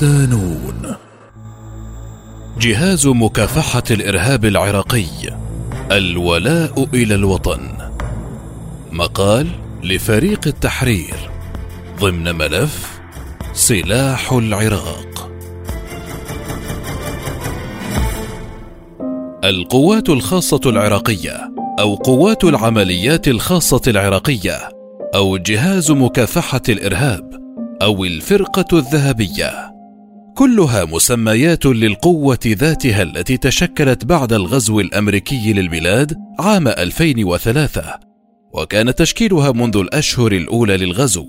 صدانون جهاز مكافحة الإرهاب العراقي الولاء إلى الوطن. مقال لفريق التحرير ضمن ملف سلاح العراق. القوات الخاصة العراقية أو قوات العمليات الخاصة العراقية أو جهاز مكافحة الإرهاب أو الفرقة الذهبية. كلها مسميات للقوة ذاتها التي تشكلت بعد الغزو الأمريكي للبلاد عام 2003 وكان تشكيلها منذ الأشهر الأولى للغزو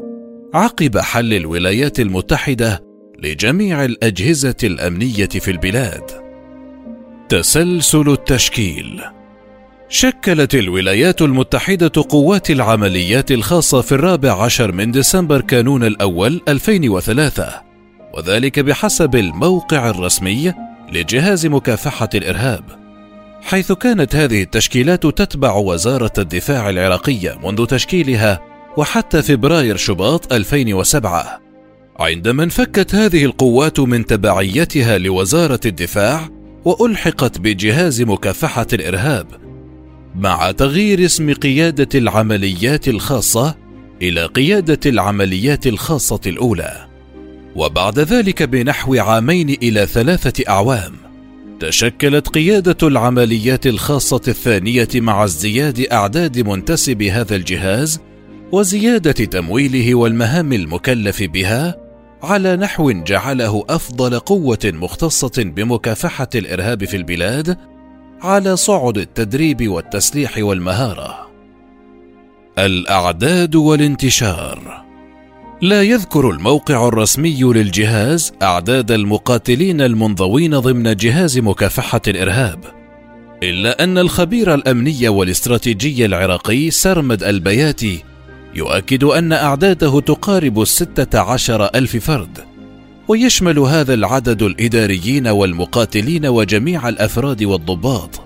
عقب حل الولايات المتحدة لجميع الأجهزة الأمنية في البلاد. تسلسل التشكيل. شكلت الولايات المتحدة قوات العمليات الخاصة في الرابع عشر من ديسمبر كانون الأول 2003 وذلك بحسب الموقع الرسمي لجهاز مكافحة الإرهاب حيث كانت هذه التشكيلات تتبع وزارة الدفاع العراقية منذ تشكيلها وحتى فبراير شباط 2007 عندما انفكت هذه القوات من تبعيتها لوزارة الدفاع وألحقت بجهاز مكافحة الإرهاب مع تغيير اسم قيادة العمليات الخاصة إلى قيادة العمليات الخاصة الأولى. وبعد ذلك بنحو عامين إلى ثلاثة أعوام تشكلت قيادة العمليات الخاصة الثانية مع ازدياد أعداد منتسبي هذا الجهاز وزيادة تمويله والمهام المكلف بها على نحو جعله أفضل قوة مختصة بمكافحة الإرهاب في البلاد على صعد التدريب والتسليح والمهارة. الأعداد والانتشار لا يذكر الموقع الرسمي للجهاز أعداد المقاتلين المنضوين ضمن جهاز مكافحة الإرهاب، إلا أن الخبير الأمني والاستراتيجي العراقي سرمد البياتي يؤكد أن أعداده تقارب الستة عشر ألف فرد ويشمل هذا العدد الإداريين والمقاتلين وجميع الأفراد والضباط.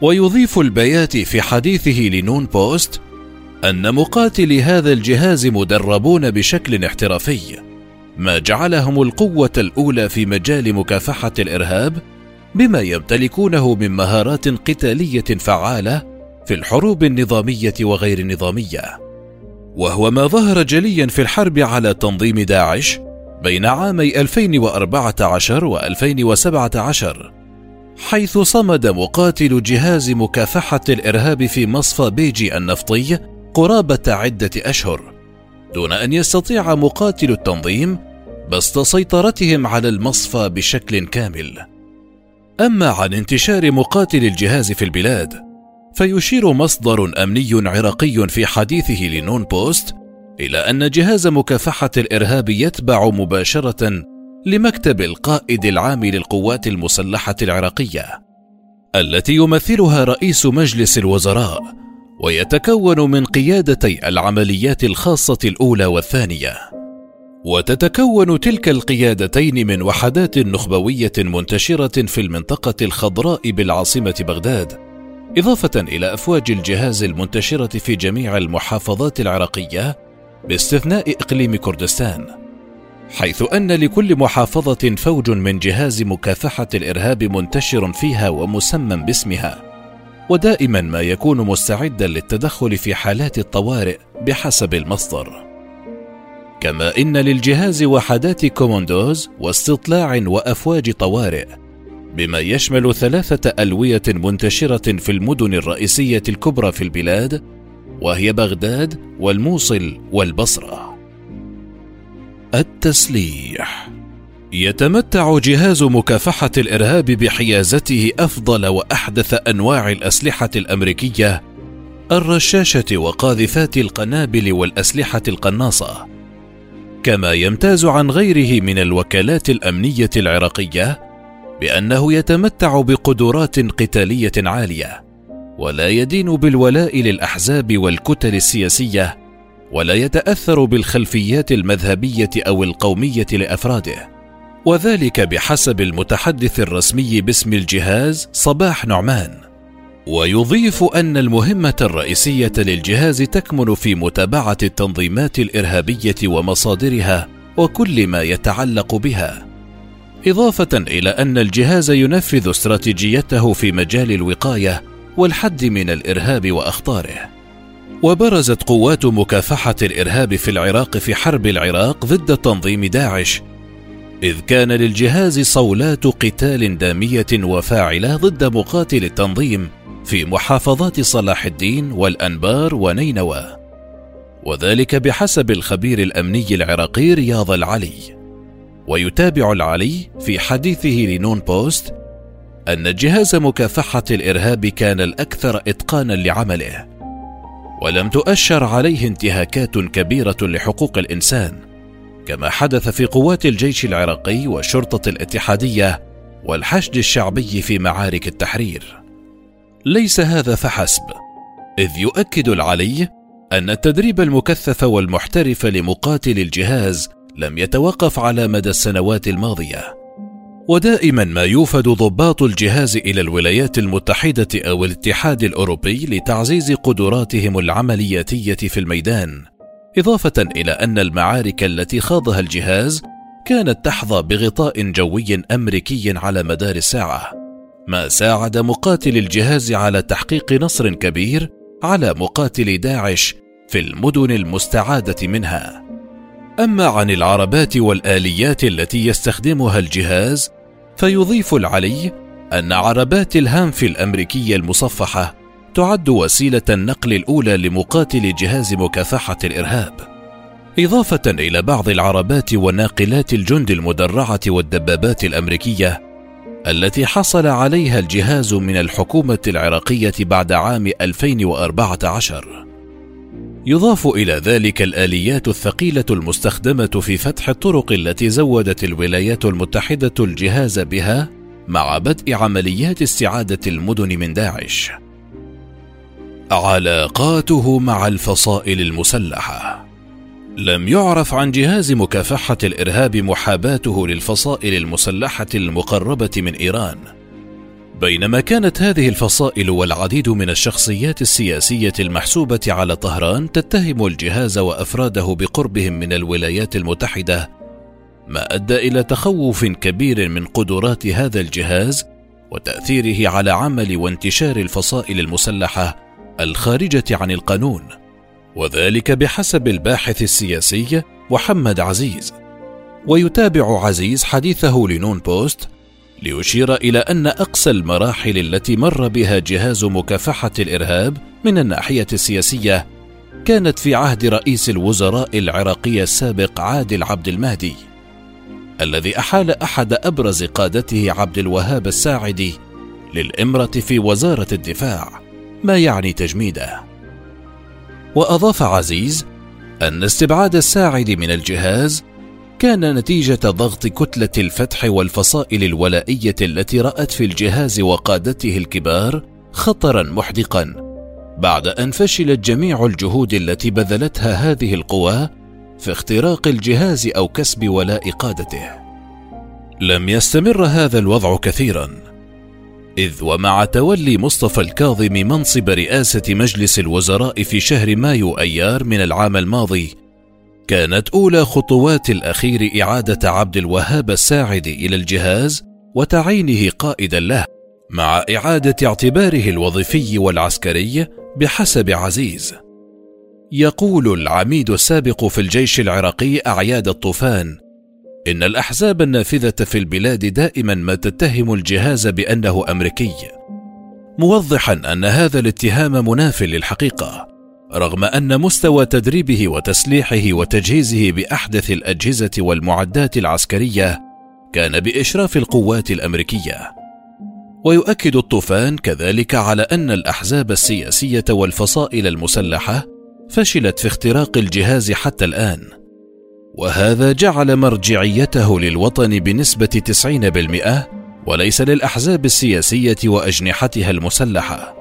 ويضيف البياتي في حديثه لنون بوست أن مقاتلي هذا الجهاز مدربون بشكل احترافي ما جعلهم القوة الأولى في مجال مكافحة الإرهاب بما يمتلكونه من مهارات قتالية فعالة في الحروب النظامية وغير النظامية وهو ما ظهر جليا في الحرب على تنظيم داعش بين عامي 2014 و 2017 حيث صمد مقاتل جهاز مكافحة الإرهاب في مصفى بيجي النفطي قرابة عدة أشهر دون أن يستطيع مقاتل التنظيم بسط سيطرتهم على المصفى بشكل كامل. أما عن انتشار مقاتل الجهاز في البلاد فيشير مصدر أمني عراقي في حديثه لنون بوست إلى أن جهاز مكافحة الإرهاب يتبع مباشرة لمكتب القائد العام للقوات المسلحة العراقية التي يمثلها رئيس مجلس الوزراء ويتكون من قيادتي العمليات الخاصة الأولى والثانية. وتتكون تلك القيادتين من وحدات نخبوية منتشرة في المنطقة الخضراء بالعاصمة بغداد إضافة إلى أفواج الجهاز المنتشرة في جميع المحافظات العراقية باستثناء إقليم كردستان حيث أن لكل محافظة فوج من جهاز مكافحة الإرهاب منتشر فيها ومسمى باسمها. ودائما ما يكون مستعدا للتدخل في حالات الطوارئ بحسب المصدر كما إن للجهاز وحدات كوموندوز واستطلاع وأفواج طوارئ بما يشمل ثلاثة ألوية منتشرة في المدن الرئيسية الكبرى في البلاد وهي بغداد والموصل والبصرة. التسليح يتمتع جهاز مكافحة الإرهاب بحيازته أفضل وأحدث أنواع الأسلحة الأمريكية الرشاشة وقاذفات القنابل والأسلحة القناصة، كما يمتاز عن غيره من الوكالات الأمنية العراقية بأنه يتمتع بقدرات قتالية عالية، ولا يدين بالولاء للأحزاب والكتل السياسية، ولا يتأثر بالخلفيات المذهبية أو القومية لأفراده. وذلك بحسب المتحدث الرسمي باسم الجهاز صباح نعمان. ويضيف أن المهمة الرئيسية للجهاز تكمن في متابعة التنظيمات الإرهابية ومصادرها وكل ما يتعلق بها. إضافة إلى أن الجهاز ينفذ استراتيجيته في مجال الوقاية والحد من الإرهاب وأخطاره. وبرزت قوات مكافحة الإرهاب في العراق في حرب العراق ضد تنظيم داعش إذ كان للجهاز صولات قتال دامية وفاعلة ضد مقاتل التنظيم في محافظات صلاح الدين والأنبار ونينوى. وذلك بحسب الخبير الأمني العراقي رياض العلي. ويتابع العلي في حديثه لنون بوست أن جهاز مكافحة الإرهاب كان الأكثر إتقانا لعمله. ولم تؤشر عليه انتهاكات كبيرة لحقوق الإنسان. كما حدث في قوات الجيش العراقي والشرطه الاتحادية والحشد الشعبي في معارك التحرير. ليس هذا فحسب إذ يؤكد العلي أن التدريب المكثف والمحترف لمقاتل الجهاز لم يتوقف على مدى السنوات الماضية. ودائما ما يوفد ضباط الجهاز إلى الولايات المتحدة أو الاتحاد الأوروبي لتعزيز قدراتهم العملياتية في الميدان. إضافة إلى أن المعارك التي خاضها الجهاز كانت تحظى بغطاء جوي أمريكي على مدار الساعة ما ساعد مقاتل الجهاز على تحقيق نصر كبير على مقاتل داعش في المدن المستعادة منها. أما عن العربات والآليات التي يستخدمها الجهاز فيضيف العلي أن عربات الهانف الأمريكية المصفحة تعد وسيلة النقل الأولى لمقاتل جهاز مكافحة الإرهاب إضافة إلى بعض العربات وناقلات الجند المدرعة والدبابات الأمريكية التي حصل عليها الجهاز من الحكومة العراقية بعد عام 2014 يضاف إلى ذلك الآليات الثقيلة المستخدمة في فتح الطرق التي زودت الولايات المتحدة الجهاز بها مع بدء عمليات استعادة المدن من داعش. علاقاته مع الفصائل المسلحة. لم يعرف عن جهاز مكافحة الإرهاب محاباته للفصائل المسلحة المقربة من إيران. بينما كانت هذه الفصائل والعديد من الشخصيات السياسية المحسوبة على طهران تتهم الجهاز وأفراده بقربهم من الولايات المتحدة ما أدى إلى تخوف كبير من قدرات هذا الجهاز وتأثيره على عمل وانتشار الفصائل المسلحة الخارجة عن القانون وذلك بحسب الباحث السياسي محمد عزيز. ويتابع عزيز حديثه لنون بوست ليشير إلى أن أقصى المراحل التي مر بها جهاز مكافحة الإرهاب من الناحية السياسية كانت في عهد رئيس الوزراء العراقي السابق عادل عبد المهدي الذي أحال أحد أبرز قادته عبد الوهاب الساعدي للإمرة في وزارة الدفاع. ما يعني تجميده وأضاف عزيز أن استبعاد الساعد من الجهاز كان نتيجة ضغط كتلة الفتح والفصائل الولائية التي رأت في الجهاز وقادته الكبار خطرا محدقا بعد أن فشلت جميع الجهود التي بذلتها هذه القوى في اختراق الجهاز أو كسب ولاء قادته. لم يستمر هذا الوضع كثيرا إذ ومع تولي مصطفى الكاظم منصب رئاسة مجلس الوزراء في شهر مايو أيار من العام الماضي كانت أولى خطوات الأخير إعادة عبد الوهاب الساعد إلى الجهاز وتعيينه قائدا له مع إعادة اعتباره الوظيفي والعسكري بحسب عزيز. يقول العميد السابق في الجيش العراقي أعياد الطوفان: إن الأحزاب النافذة في البلاد دائما ما تتهم الجهاز بأنه أمريكي، موضحا أن هذا الاتهام مناف للحقيقة. رغم أن مستوى تدريبه وتسليحه وتجهيزه بأحدث الأجهزة والمعدات العسكرية كان بإشراف القوات الأمريكية ويؤكد الطوفان كذلك على أن الأحزاب السياسية والفصائل المسلحة فشلت في اختراق الجهاز حتى الآن وهذا جعل مرجعيته للوطن بنسبة 90% وليس للأحزاب السياسية وأجنحتها المسلحة.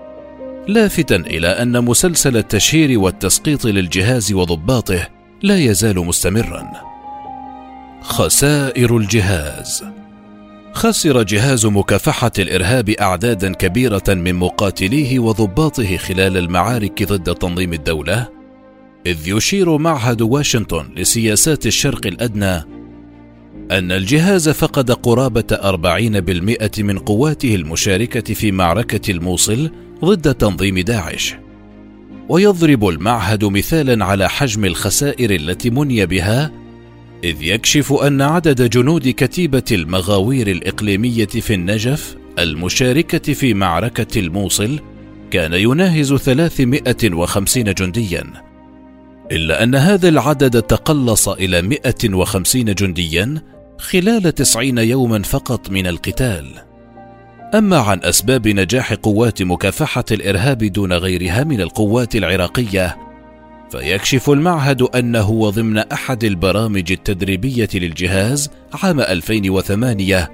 لافتا إلى أن مسلسل التشهير والتسقيط للجهاز وضباطه لا يزال مستمرا. خسائر الجهاز. خسر جهاز مكافحة الإرهاب اعدادا كبيرة من مقاتليه وضباطه خلال المعارك ضد تنظيم الدولة إذ يشير معهد واشنطن لسياسات الشرق الأدنى أن الجهاز فقد قرابة أربعين بالمئة من قواته المشاركة في معركة الموصل ضد تنظيم داعش. ويضرب المعهد مثالا على حجم الخسائر التي مني بها إذ يكشف أن عدد جنود كتيبة المغاوير الإقليمية في النجف المشاركة في معركة الموصل كان يناهز 350 جنديا. إلا أن هذا العدد تقلص إلى 150 جنديا خلال 90 يوما فقط من القتال. أما عن أسباب نجاح قوات مكافحة الإرهاب دون غيرها من القوات العراقية فيكشف المعهد أنه وضمن أحد البرامج التدريبية للجهاز عام 2008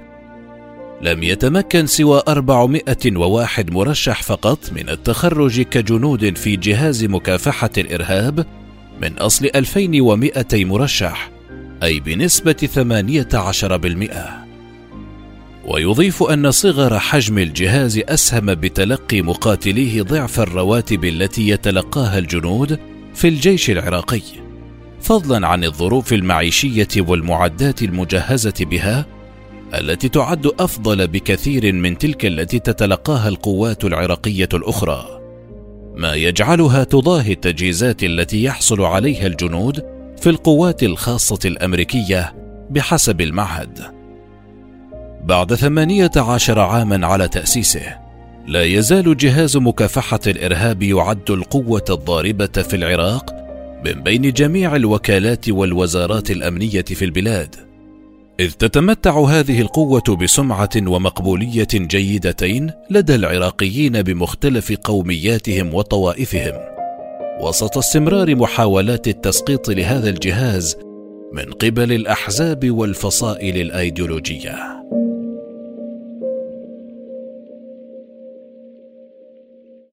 لم يتمكن سوى 401 مرشح فقط من التخرج كجنود في جهاز مكافحة الإرهاب من أصل 2200 مرشح أي بنسبة 18% ويضيف أن صغر حجم الجهاز أسهم بتلقي مقاتليه ضعف الرواتب التي يتلقاها الجنود في الجيش العراقي فضلا عن الظروف المعيشية والمعدات المجهزة بها التي تعد أفضل بكثير من تلك التي تتلقاها القوات العراقية الأخرى. ما يجعلها تضاهي التجهيزات التي يحصل عليها الجنود في القوات الخاصة الأمريكية بحسب المعهد. بعد ثمانية عشر عاما على تأسيسه لا يزال جهاز مكافحة الإرهاب يعد القوة الضاربة في العراق من بين جميع الوكالات والوزارات الأمنية في البلاد، إذ تتمتع هذه القوة بسمعة ومقبولية جيدتين لدى العراقيين بمختلف قومياتهم وطوائفهم، وسط استمرار محاولات التسقيط لهذا الجهاز من قبل الأحزاب والفصائل الأيديولوجية.